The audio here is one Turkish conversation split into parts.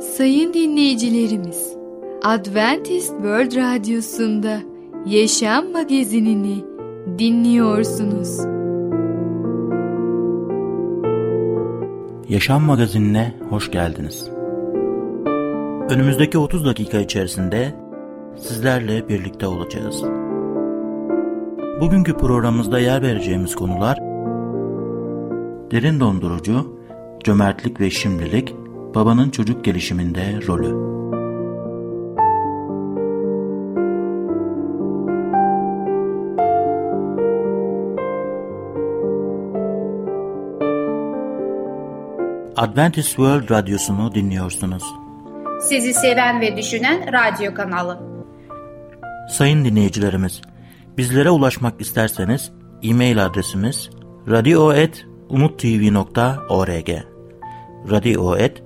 Sayın dinleyicilerimiz, Adventist World Radyosu'nda Yaşam Magazinini dinliyorsunuz. Yaşam Magazinine hoş geldiniz. Önümüzdeki 30 dakika içerisinde sizlerle birlikte olacağız. Bugünkü programımızda yer vereceğimiz konular derin dondurucu, cömertlik ve şimdilik, babanın çocuk gelişiminde rolü. Adventist World Radyosu'nu dinliyorsunuz. Sizi seven ve düşünen radyo kanalı. Sayın dinleyicilerimiz, bizlere ulaşmak isterseniz e-mail adresimiz radio.umutv.org radio.umutv.org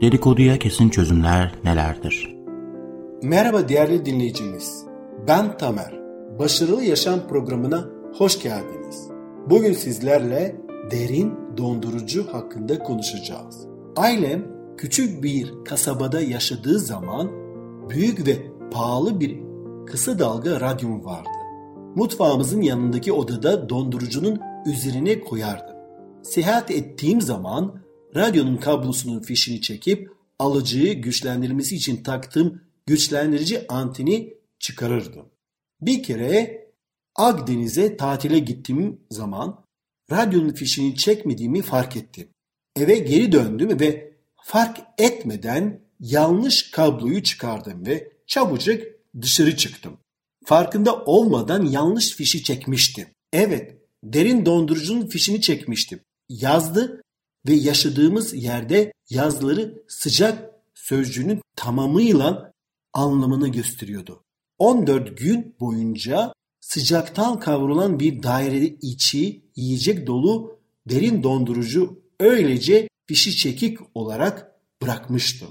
Dedikoduya kesin çözümler nelerdir? Merhaba değerli dinleyicimiz. Ben Tamer. Başarılı Yaşam programına hoş geldiniz. Bugün sizlerle derin dondurucu hakkında konuşacağız. Ailem küçük bir kasabada yaşadığı zaman büyük ve pahalı bir kısa dalga radyom vardı. Mutfağımızın yanındaki odada dondurucunun üzerine koyardım. Seyahat ettiğim zaman radyonun kablosunun fişini çekip alıcıyı güçlendirmesi için taktığım güçlendirici anteni çıkarırdım. Bir kere Akdeniz'e tatile gittiğim zaman radyonun fişini çekmediğimi fark ettim. Eve geri döndüm ve fark etmeden yanlış kabloyu çıkardım ve çabucak dışarı çıktım. Farkında olmadan yanlış fişi çekmiştim. Evet, derin dondurucunun fişini çekmiştim. Yazdı ve yaşadığımız yerde yazları sıcak sözcüğünün tamamıyla anlamını gösteriyordu. 14 gün boyunca sıcaktan kavrulan bir dairede içi yiyecek dolu derin dondurucu öylece fişi çekik olarak bırakmıştım.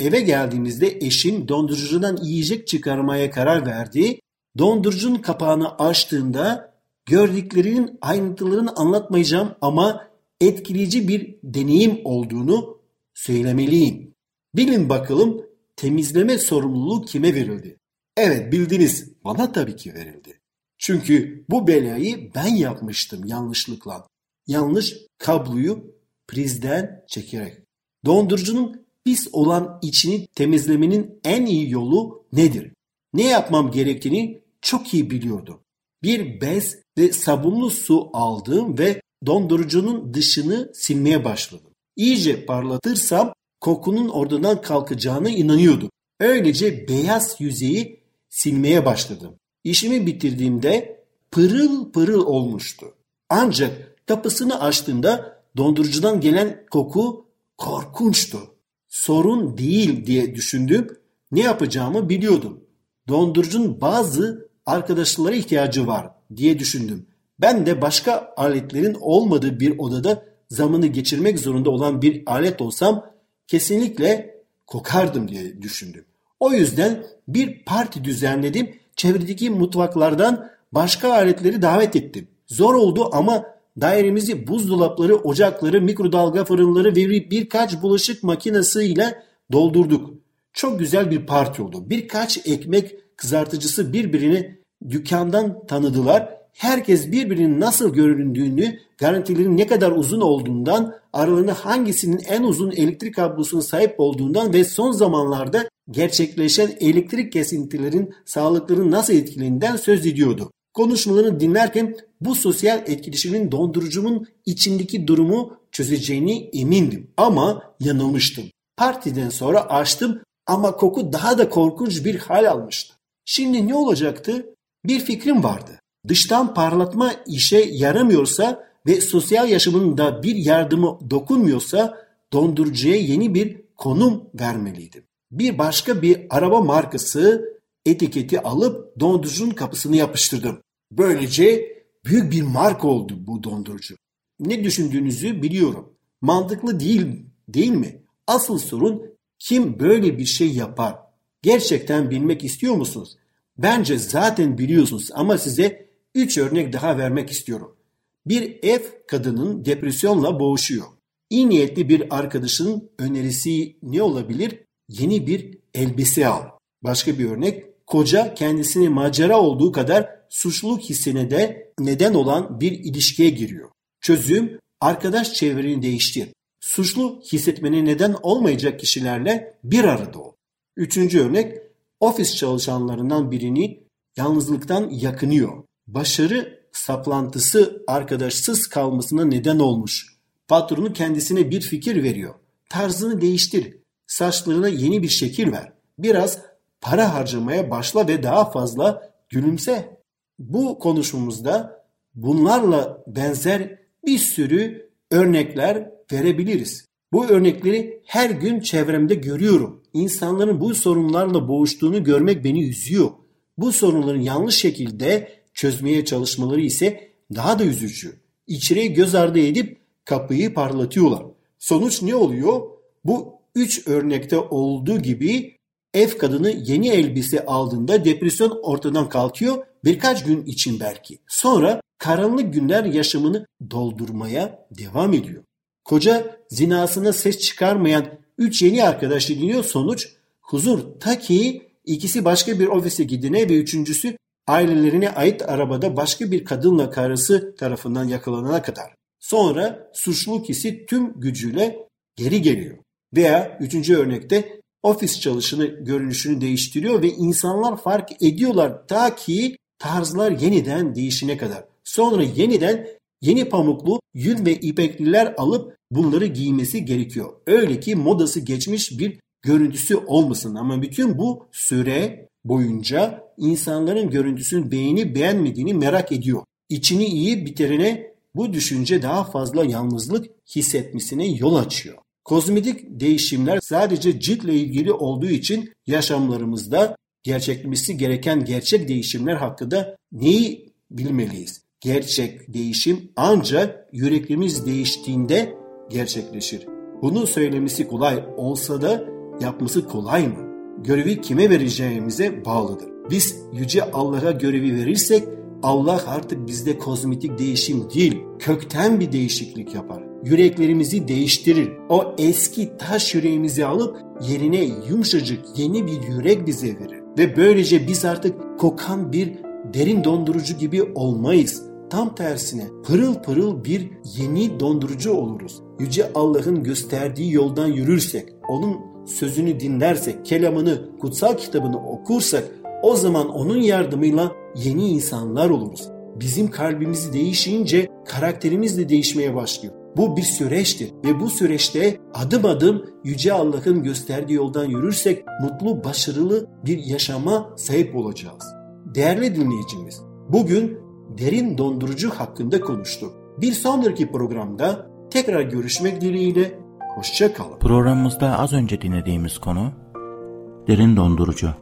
Eve geldiğimizde eşim dondurucudan yiyecek çıkarmaya karar verdi. Dondurucunun kapağını açtığında gördüklerinin ayrıntılarını anlatmayacağım ama etkileyici bir deneyim olduğunu söylemeliyim. Bilin bakalım temizleme sorumluluğu kime verildi? Evet bildiniz bana tabii ki verildi. Çünkü bu belayı ben yapmıştım yanlışlıkla. Yanlış kabloyu prizden çekerek. Dondurucunun pis olan içini temizlemenin en iyi yolu nedir? Ne yapmam gerektiğini çok iyi biliyordum. Bir bez ve sabunlu su aldım ve dondurucunun dışını silmeye başladım. İyice parlatırsam kokunun oradan kalkacağına inanıyordum. Öylece beyaz yüzeyi silmeye başladım. İşimi bitirdiğimde pırıl pırıl olmuştu. Ancak kapısını açtığımda dondurucudan gelen koku korkunçtu. Sorun değil diye düşündüm. Ne yapacağımı biliyordum. Dondurucunun bazı arkadaşlara ihtiyacı var diye düşündüm. Ben de başka aletlerin olmadığı bir odada zamanı geçirmek zorunda olan bir alet olsam kesinlikle kokardım diye düşündüm. O yüzden bir parti düzenledim. Çevredeki mutfaklardan başka aletleri davet ettim. Zor oldu ama dairemizi buzdolapları, ocakları, mikrodalga fırınları ve birkaç bulaşık makinesiyle doldurduk. Çok güzel bir parti oldu. Birkaç ekmek kızartıcısı birbirini dükkandan tanıdılar. Herkes birbirinin nasıl göründüğünü, garantilerin ne kadar uzun olduğundan, aralarında hangisinin en uzun elektrik kablosuna sahip olduğundan ve son zamanlarda gerçekleşen elektrik kesintilerin sağlıklarını nasıl etkilediğinden söz ediyordu. Konuşmalarını dinlerken bu sosyal etkileşimin dondurucumun içindeki durumu çözeceğini emindim ama yanılmıştım. Partiden açtım açtım ama koku daha da korkunç bir hal almıştı. Şimdi ne olacaktı? Bir fikrim vardı. Dıştan parlatma işe yaramıyorsa ve sosyal yaşamında bir yardımı dokunmuyorsa dondurucuya yeni bir konum vermeliydim. bir başka bir araba markası etiketi alıp dondurucunun kapısını yapıştırdım. Böylece büyük bir marka oldu bu dondurucu. Ne düşündüğünüzü biliyorum. Mantıklı değil, değil mi? Asıl sorun kim böyle bir şey yapar? Gerçekten bilmek istiyor musunuz? Bence zaten biliyorsunuz ama size 3 örnek daha vermek istiyorum. Bir ev kadının depresyonla boğuşuyor. İyi niyetli bir arkadaşın önerisi ne olabilir? Yeni bir elbise al. Başka bir örnek, koca kendisini macera olduğu kadar suçluluk hissine de neden olan bir ilişkiye giriyor. Çözüm, arkadaş çevreni değiştir. Suçlu hissetmene neden olmayacak kişilerle bir arada ol. Üçüncü örnek, ofis çalışanlarından birini yalnızlıktan yakınıyor. Başarı saplantısı arkadaşsız kalmasına neden olmuş. Patronu kendisine bir fikir veriyor. Tarzını değiştir. Saçlarına yeni bir şekil ver. Biraz para harcamaya başla ve daha fazla gülümse. Bu konuşmamızda bunlarla benzer bir sürü örnekler verebiliriz. Bu örnekleri her gün çevremde görüyorum. İnsanların bu sorunlarla boğuştuğunu görmek beni üzüyor. Bu sorunların yanlış şekilde çözmeye çalışmaları ise daha da üzücü. İçeriye göz ardı edip kapıyı parlatıyorlar. Sonuç ne oluyor? Bu üç örnekte olduğu gibi ev kadını yeni elbise aldığında depresyon ortadan kalkıyor birkaç gün için belki. Sonra karanlık günler yaşamını doldurmaya devam ediyor. Koca zinasına ses çıkarmayan üç yeni arkadaş dinliyor sonuç huzur ta ki ikisi başka bir ofise gidine ve üçüncüsü ailelerine ait arabada başka bir kadınla karısı tarafından yakalanana kadar. Sonra suçluluk hissi tüm gücüyle geri geliyor. Veya üçüncü örnekte ofis çalışını görünüşünü değiştiriyor ve insanlar fark ediyorlar ta ki tarzlar yeniden değişine kadar. Sonra yeniden yeni pamuklu yün ve ipekliler alıp bunları giymesi gerekiyor. Öyle ki modası geçmiş bir görüntüsü olmasın ama bütün bu süre boyunca insanların görüntüsünü beğenip beğenmediğini merak ediyor. İçini iyi bitirene bu düşünce daha fazla yalnızlık hissetmesine yol açıyor. Kozmetik değişimler sadece ciltle ilgili olduğu için yaşamlarımızda gerçekleşmesi gereken gerçek değişimler hakkında neyi bilmeliyiz? Gerçek değişim ancak yüreklerimiz değiştiğinde gerçekleşir. Bunu söylemesi kolay olsa da yapması kolay mı? Görevi kime vereceğimize bağlıdır. Biz yüce Allah'a görevi verirsek Allah artık bizde kozmetik değişim değil, kökten bir değişiklik yapar. Yüreklerimizi değiştirir. O eski taş yüreğimizi alıp yerine yumuşacık yeni bir yürek bize verir. Ve böylece biz artık kokan bir derin dondurucu gibi olmayız. Tam tersine pırıl pırıl bir yeni dondurucu oluruz. Yüce Allah'ın gösterdiği yoldan yürürsek, onun sözünü dinlersek, kelamını, kutsal kitabını okursak o zaman onun yardımıyla yeni insanlar oluruz. Bizim kalbimiz değişince karakterimiz de değişmeye başlıyor. Bu bir süreçtir ve bu süreçte adım adım Yüce Allah'ın gösterdiği yoldan yürürsek mutlu, başarılı bir yaşama sahip olacağız. Değerli dinleyicimiz, bugün derin dondurucu hakkında konuştuk. Bir sonraki programda tekrar görüşmek dileğiyle, hoşça kalın. Programımızda az önce dinlediğimiz konu derin dondurucu.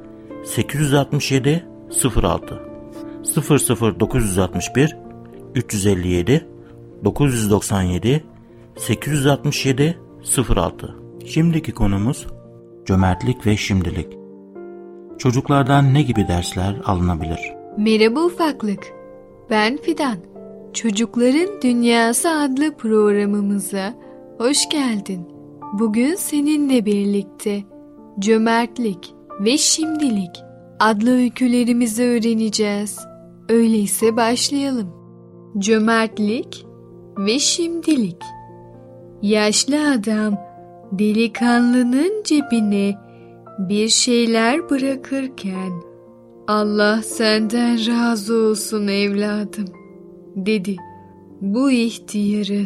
867 06 00961 357 997 867 06 Şimdiki konumuz cömertlik ve şimdilik. Çocuklardan ne gibi dersler alınabilir? Merhaba ufaklık. Ben Fidan. Çocukların Dünyası adlı programımıza hoş geldin. Bugün seninle birlikte cömertlik ve şimdilik adlı öykülerimizi öğreneceğiz. Öyleyse başlayalım. Cömertlik ve şimdilik. Yaşlı adam delikanlının cebine bir şeyler bırakırken Allah senden razı olsun evladım dedi. Bu ihtiyarı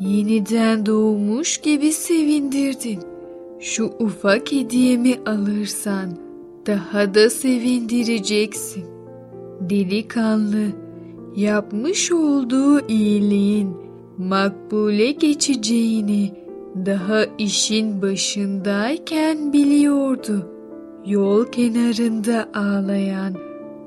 yeniden doğmuş gibi sevindirdin. Şu ufak hediyemi alırsan daha da sevindireceksin. Delikanlı yapmış olduğu iyiliğin makbule geçeceğini daha işin başındayken biliyordu. Yol kenarında ağlayan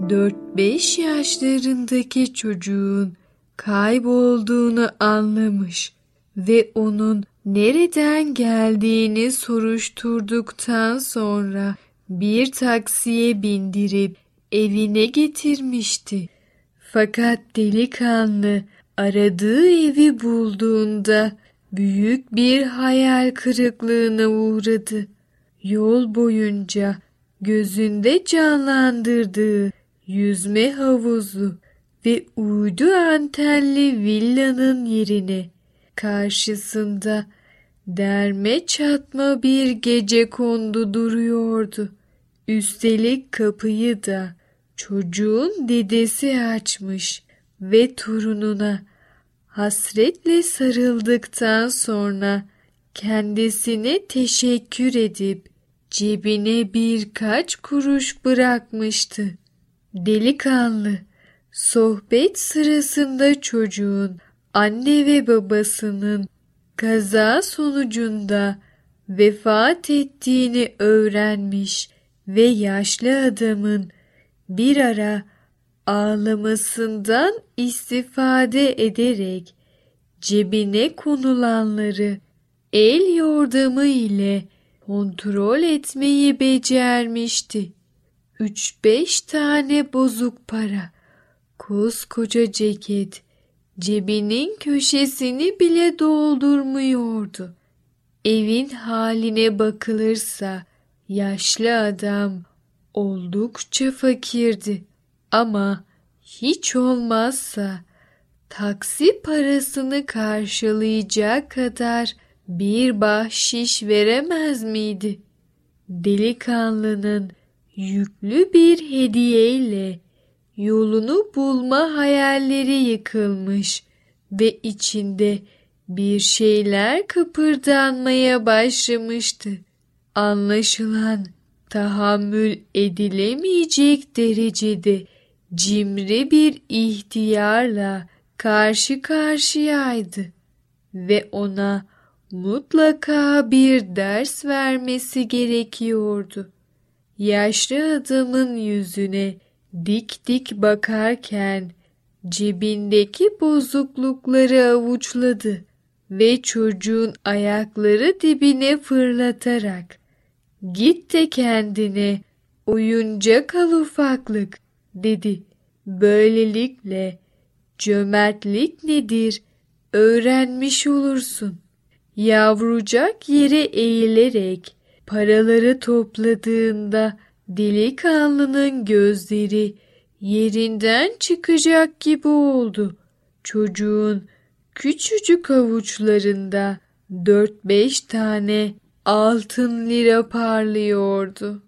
4-5 yaşlarındaki çocuğun kaybolduğunu anlamış ve onun nereden geldiğini soruşturduktan sonra bir taksiye bindirip evine getirmişti. Fakat delikanlı aradığı evi bulduğunda büyük bir hayal kırıklığına uğradı. Yol boyunca gözünde canlandırdığı yüzme havuzu ve uydu antenli villanın yerine karşısında derme çatma bir gece kondu duruyordu. Üstelik kapıyı da çocuğun dedesi açmış ve torununa hasretle sarıldıktan sonra kendisine teşekkür edip cebine birkaç kuruş bırakmıştı. Delikanlı sohbet sırasında çocuğun anne ve babasının kaza sonucunda vefat ettiğini öğrenmiş ve yaşlı adamın bir ara ağlamasından istifade ederek cebine konulanları el yordamı ile kontrol etmeyi becermişti. Üç beş tane bozuk para, koskoca ceket, cebinin köşesini bile doldurmuyordu. Evin haline bakılırsa yaşlı adam oldukça fakirdi ama hiç olmazsa taksi parasını karşılayacak kadar bir bahşiş veremez miydi? Delikanlının yüklü bir hediyeyle yolunu bulma hayalleri yıkılmış ve içinde bir şeyler kıpırdanmaya başlamıştı. Anlaşılan tahammül edilemeyecek derecede cimri bir ihtiyarla karşı karşıyaydı ve ona mutlaka bir ders vermesi gerekiyordu. Yaşlı adamın yüzüne dik dik bakarken cebindeki bozuklukları avuçladı ve çocuğun ayakları dibine fırlatarak git de kendine oyuncak al ufaklık dedi. Böylelikle cömertlik nedir öğrenmiş olursun. Yavrucak yere eğilerek paraları topladığında delikanlının gözleri yerinden çıkacak gibi oldu. Çocuğun küçücük avuçlarında dört beş tane altın lira parlıyordu.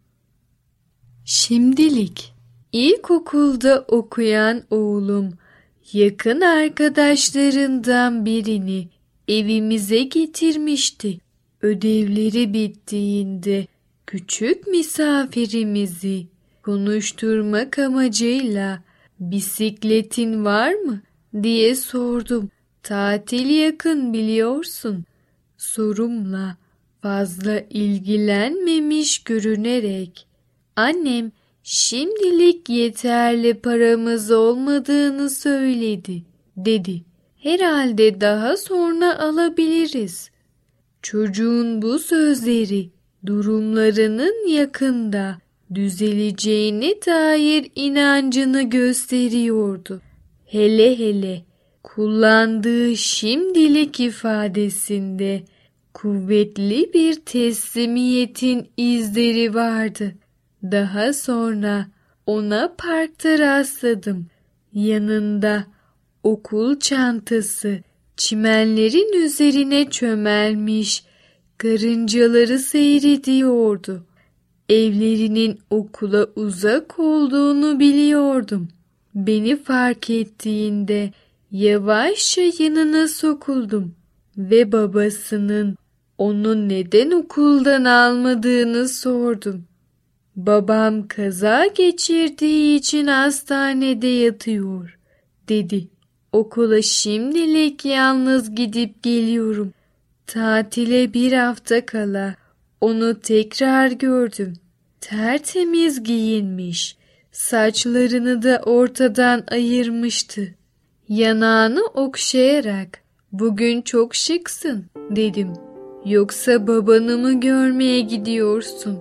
Şimdilik ilkokulda okuyan oğlum yakın arkadaşlarından birini evimize getirmişti. Ödevleri bittiğinde küçük misafirimizi konuşturmak amacıyla bisikletin var mı diye sordum. Tatil yakın biliyorsun. Sorumla fazla ilgilenmemiş görünerek annem şimdilik yeterli paramız olmadığını söyledi dedi. Herhalde daha sonra alabiliriz. Çocuğun bu sözleri durumlarının yakında düzeleceğine dair inancını gösteriyordu. Hele hele kullandığı şimdilik ifadesinde kuvvetli bir teslimiyetin izleri vardı. Daha sonra ona parkta rastladım. Yanında okul çantası çimenlerin üzerine çömelmiş karıncaları seyrediyordu. Evlerinin okula uzak olduğunu biliyordum. Beni fark ettiğinde yavaşça yanına sokuldum ve babasının onu neden okuldan almadığını sordum. Babam kaza geçirdiği için hastanede yatıyor dedi. Okula şimdilik yalnız gidip geliyorum. Tatile bir hafta kala onu tekrar gördüm. Tertemiz giyinmiş, saçlarını da ortadan ayırmıştı. Yanağını okşayarak bugün çok şıksın dedim. Yoksa babanı mı görmeye gidiyorsun?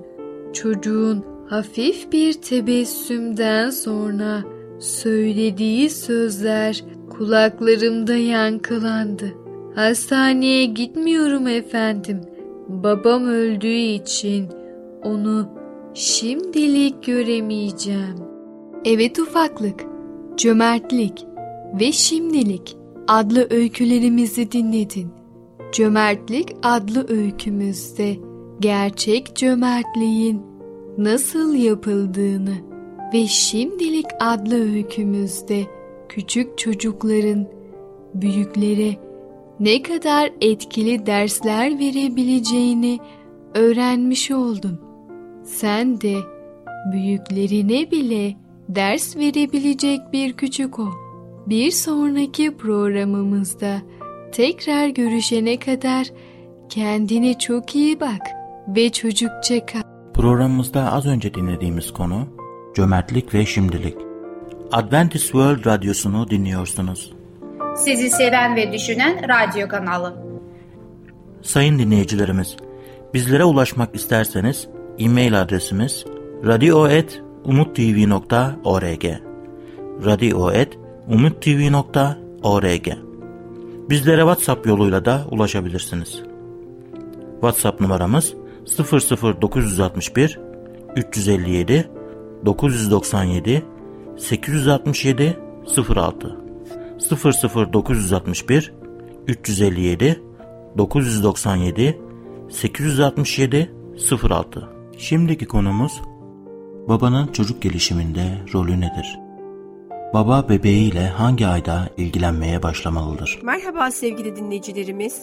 Çocuğun hafif bir tebessümden sonra söylediği sözler kulaklarımda yankılandı. Hastaneye gitmiyorum efendim. Babam öldüğü için onu şimdilik göremeyeceğim. Evet ufaklık, cömertlik ve şimdilik adlı öykülerimizi dinledin. Cömertlik adlı öykümüzde gerçek cömertliğin nasıl yapıldığını ve şimdilik adlı öykümüzde küçük çocukların büyüklere ne kadar etkili dersler verebileceğini öğrenmiş oldun. Sen de büyüklerine bile ders verebilecek bir küçük ol. Bir sonraki programımızda tekrar görüşene kadar kendine çok iyi bak ve çocukça kal. Programımızda az önce dinlediğimiz konu cömertlik ve şimdilik. Adventist World Radyosu'nu dinliyorsunuz. Sizi seven ve düşünen radyo kanalı. Sayın dinleyicilerimiz, bizlere ulaşmak isterseniz e-mail adresimiz radio.umutv.org radio.umutv.org Bizlere WhatsApp yoluyla da ulaşabilirsiniz. WhatsApp numaramız 00961 357 997 867 06 00961 357 997 867 06 Şimdiki konumuz babanın çocuk gelişiminde rolü nedir? Baba bebeğiyle hangi ayda ilgilenmeye başlamalıdır? Merhaba sevgili dinleyicilerimiz.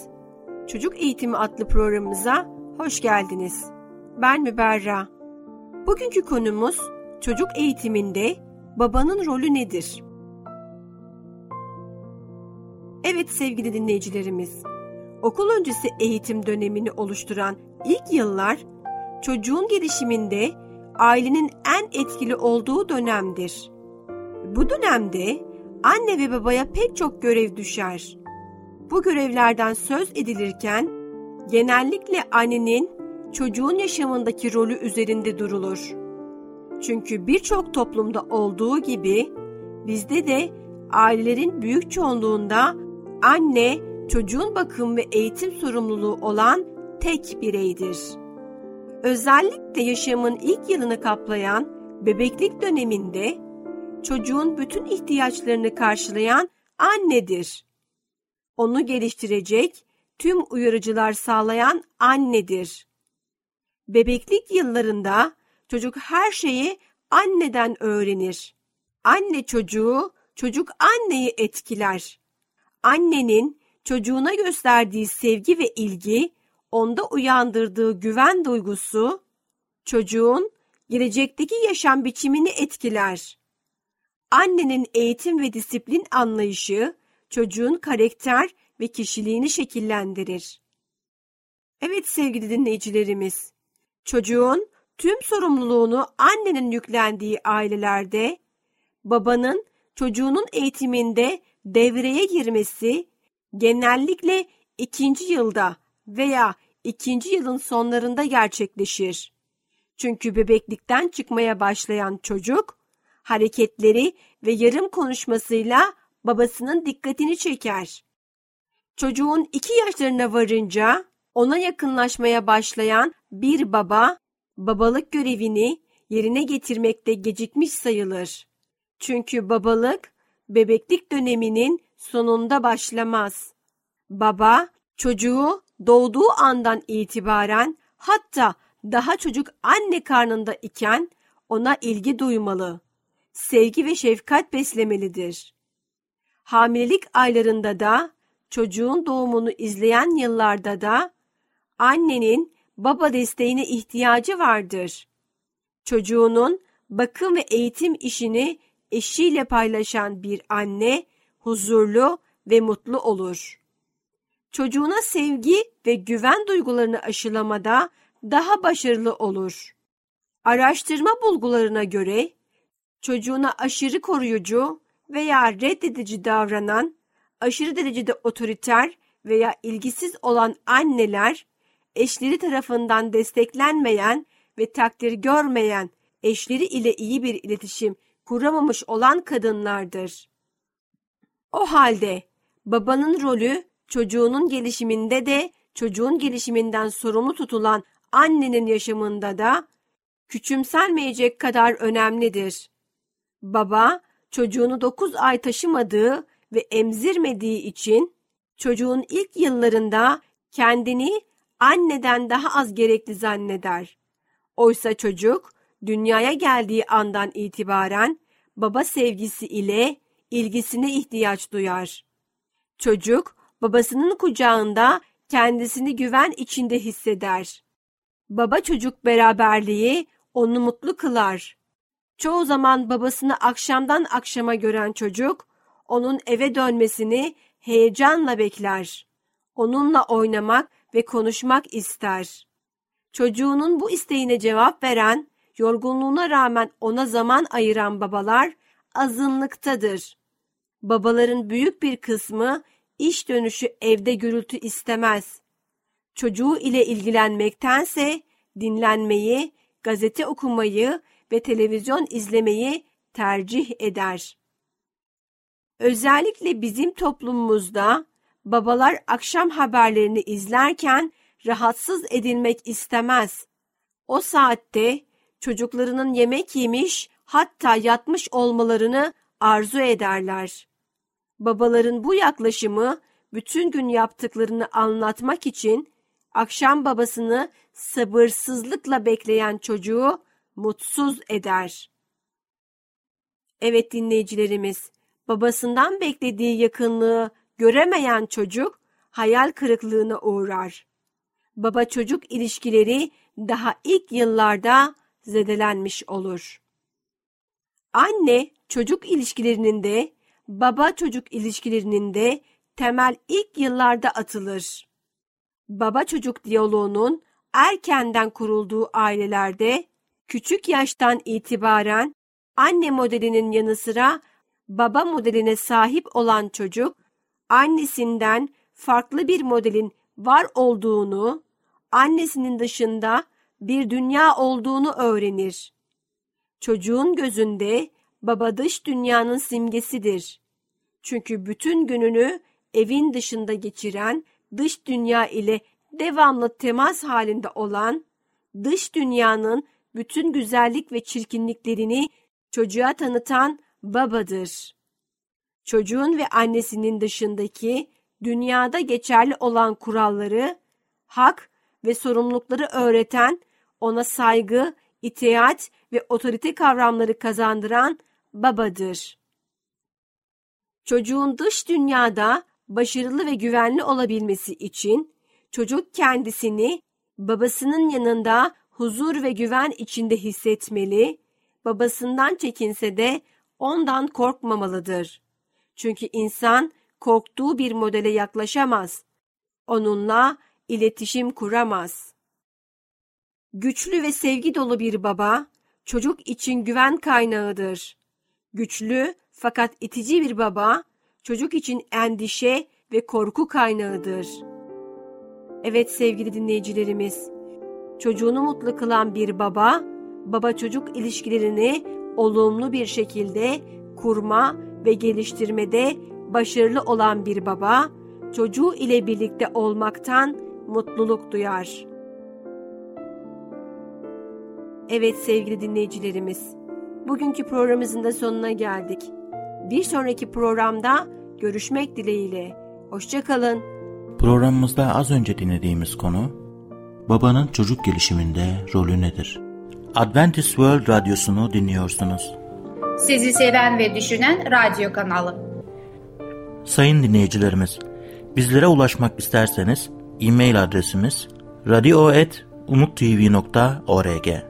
Çocuk Eğitimi adlı programımıza hoş geldiniz. Ben Müberra. Bugünkü konumuz çocuk eğitiminde babanın rolü nedir? Evet sevgili dinleyicilerimiz, okul öncesi eğitim dönemini oluşturan ilk yıllar çocuğun gelişiminde ailenin en etkili olduğu dönemdir. Bu dönemde anne ve babaya pek çok görev düşer. Bu görevlerden söz edilirken genellikle annenin çocuğun yaşamındaki rolü üzerinde durulur. Çünkü birçok toplumda olduğu gibi bizde de ailelerin büyük çoğunluğunda anne çocuğun bakım ve eğitim sorumluluğu olan tek bireydir. Özellikle yaşamın ilk yılını kaplayan bebeklik döneminde çocuğun bütün ihtiyaçlarını karşılayan annedir. Onu geliştirecek tüm uyarıcılar sağlayan annedir. Bebeklik yıllarında çocuk her şeyi anneden öğrenir. Anne çocuğu, çocuk anneyi etkiler. Annenin çocuğuna gösterdiği sevgi ve ilgi, onda uyandırdığı güven duygusu, çocuğun gelecekteki yaşam biçimini etkiler. Annenin eğitim ve disiplin anlayışı, çocuğun karakter ve kişiliğini şekillendirir. Evet sevgili dinleyicilerimiz, çocuğun tüm sorumluluğunu annenin yüklendiği ailelerde, babanın çocuğunun eğitiminde devreye girmesi genellikle ikinci yılda veya ikinci yılın sonlarında gerçekleşir. Çünkü bebeklikten çıkmaya başlayan çocuk, hareketleri ve yarım konuşmasıyla babasının dikkatini çeker. Çocuğun iki yaşlarına varınca ona yakınlaşmaya başlayan bir baba, babalık görevini yerine getirmekte gecikmiş sayılır. Çünkü babalık bebeklik döneminin sonunda başlamaz. Baba çocuğu doğduğu andan itibaren hatta daha çocuk anne karnında iken ona ilgi duymalı, sevgi ve şefkat beslemelidir. Hamilelik aylarında da, çocuğun doğumunu izleyen yıllarda da annenin baba desteğine ihtiyacı vardır. Çocuğunun bakım ve eğitim işini eşiyle paylaşan bir anne huzurlu ve mutlu olur. Çocuğuna sevgi ve güven duygularını aşılamada daha başarılı olur. Araştırma bulgularına göre çocuğuna aşırı koruyucu veya reddedici davranan, aşırı derecede otoriter veya ilgisiz olan anneler, eşleri tarafından desteklenmeyen ve takdir görmeyen eşleri ile iyi bir iletişim kuramamış olan kadınlardır. O halde babanın rolü çocuğunun gelişiminde de çocuğun gelişiminden sorumlu tutulan annenin yaşamında da küçümsenmeyecek kadar önemlidir. Baba çocuğunu 9 ay taşımadığı ve emzirmediği için çocuğun ilk yıllarında kendini anneden daha az gerekli zanneder. Oysa çocuk dünyaya geldiği andan itibaren baba sevgisi ile ilgisine ihtiyaç duyar. Çocuk babasının kucağında kendisini güven içinde hisseder. Baba çocuk beraberliği onu mutlu kılar. Çoğu zaman babasını akşamdan akşama gören çocuk onun eve dönmesini heyecanla bekler. Onunla oynamak ve konuşmak ister. Çocuğunun bu isteğine cevap veren, yorgunluğuna rağmen ona zaman ayıran babalar azınlıktadır. Babaların büyük bir kısmı iş dönüşü evde gürültü istemez. Çocuğu ile ilgilenmektense dinlenmeyi, gazete okumayı ve televizyon izlemeyi tercih eder. Özellikle bizim toplumumuzda babalar akşam haberlerini izlerken rahatsız edilmek istemez. O saatte çocuklarının yemek yemiş hatta yatmış olmalarını arzu ederler. Babaların bu yaklaşımı bütün gün yaptıklarını anlatmak için akşam babasını sabırsızlıkla bekleyen çocuğu mutsuz eder. Evet dinleyicilerimiz, babasından beklediği yakınlığı göremeyen çocuk hayal kırıklığına uğrar. Baba çocuk ilişkileri daha ilk yıllarda zedelenmiş olur. Anne çocuk ilişkilerinin de baba çocuk ilişkilerinin de temel ilk yıllarda atılır. Baba çocuk diyaloğunun erkenden kurulduğu ailelerde küçük yaştan itibaren anne modelinin yanı sıra baba modeline sahip olan çocuk annesinden farklı bir modelin var olduğunu, annesinin dışında bir dünya olduğunu öğrenir. Çocuğun gözünde baba dış dünyanın simgesidir. Çünkü bütün gününü evin dışında geçiren, dış dünya ile devamlı temas halinde olan, dış dünyanın bütün güzellik ve çirkinliklerini çocuğa tanıtan babadır. Çocuğun ve annesinin dışındaki dünyada geçerli olan kuralları, hak ve sorumlulukları öğreten, ona saygı, itaat ve otorite kavramları kazandıran babadır. Çocuğun dış dünyada başarılı ve güvenli olabilmesi için çocuk kendisini babasının yanında huzur ve güven içinde hissetmeli, babasından çekinse de ondan korkmamalıdır. Çünkü insan korktuğu bir modele yaklaşamaz. Onunla iletişim kuramaz. Güçlü ve sevgi dolu bir baba, çocuk için güven kaynağıdır. Güçlü fakat itici bir baba, çocuk için endişe ve korku kaynağıdır. Evet sevgili dinleyicilerimiz, çocuğunu mutlu kılan bir baba, baba çocuk ilişkilerini olumlu bir şekilde kurma ve geliştirmede başarılı olan bir baba, çocuğu ile birlikte olmaktan mutluluk duyar. Evet sevgili dinleyicilerimiz, bugünkü programımızın da sonuna geldik. Bir sonraki programda görüşmek dileğiyle. Hoşçakalın. Programımızda az önce dinlediğimiz konu, babanın çocuk gelişiminde rolü nedir? Adventist World Radyosunu dinliyorsunuz. Sizi seven ve düşünen radyo kanalı. Sayın dinleyicilerimiz, bizlere ulaşmak isterseniz e-mail adresimiz radio.umutv.org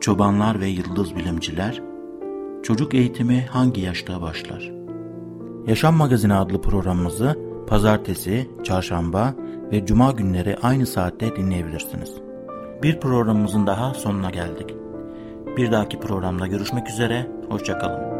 çobanlar ve yıldız bilimciler, çocuk eğitimi hangi yaşta başlar? Yaşam Magazini adlı programımızı pazartesi, çarşamba ve cuma günleri aynı saatte dinleyebilirsiniz. Bir programımızın daha sonuna geldik. Bir dahaki programda görüşmek üzere, hoşçakalın.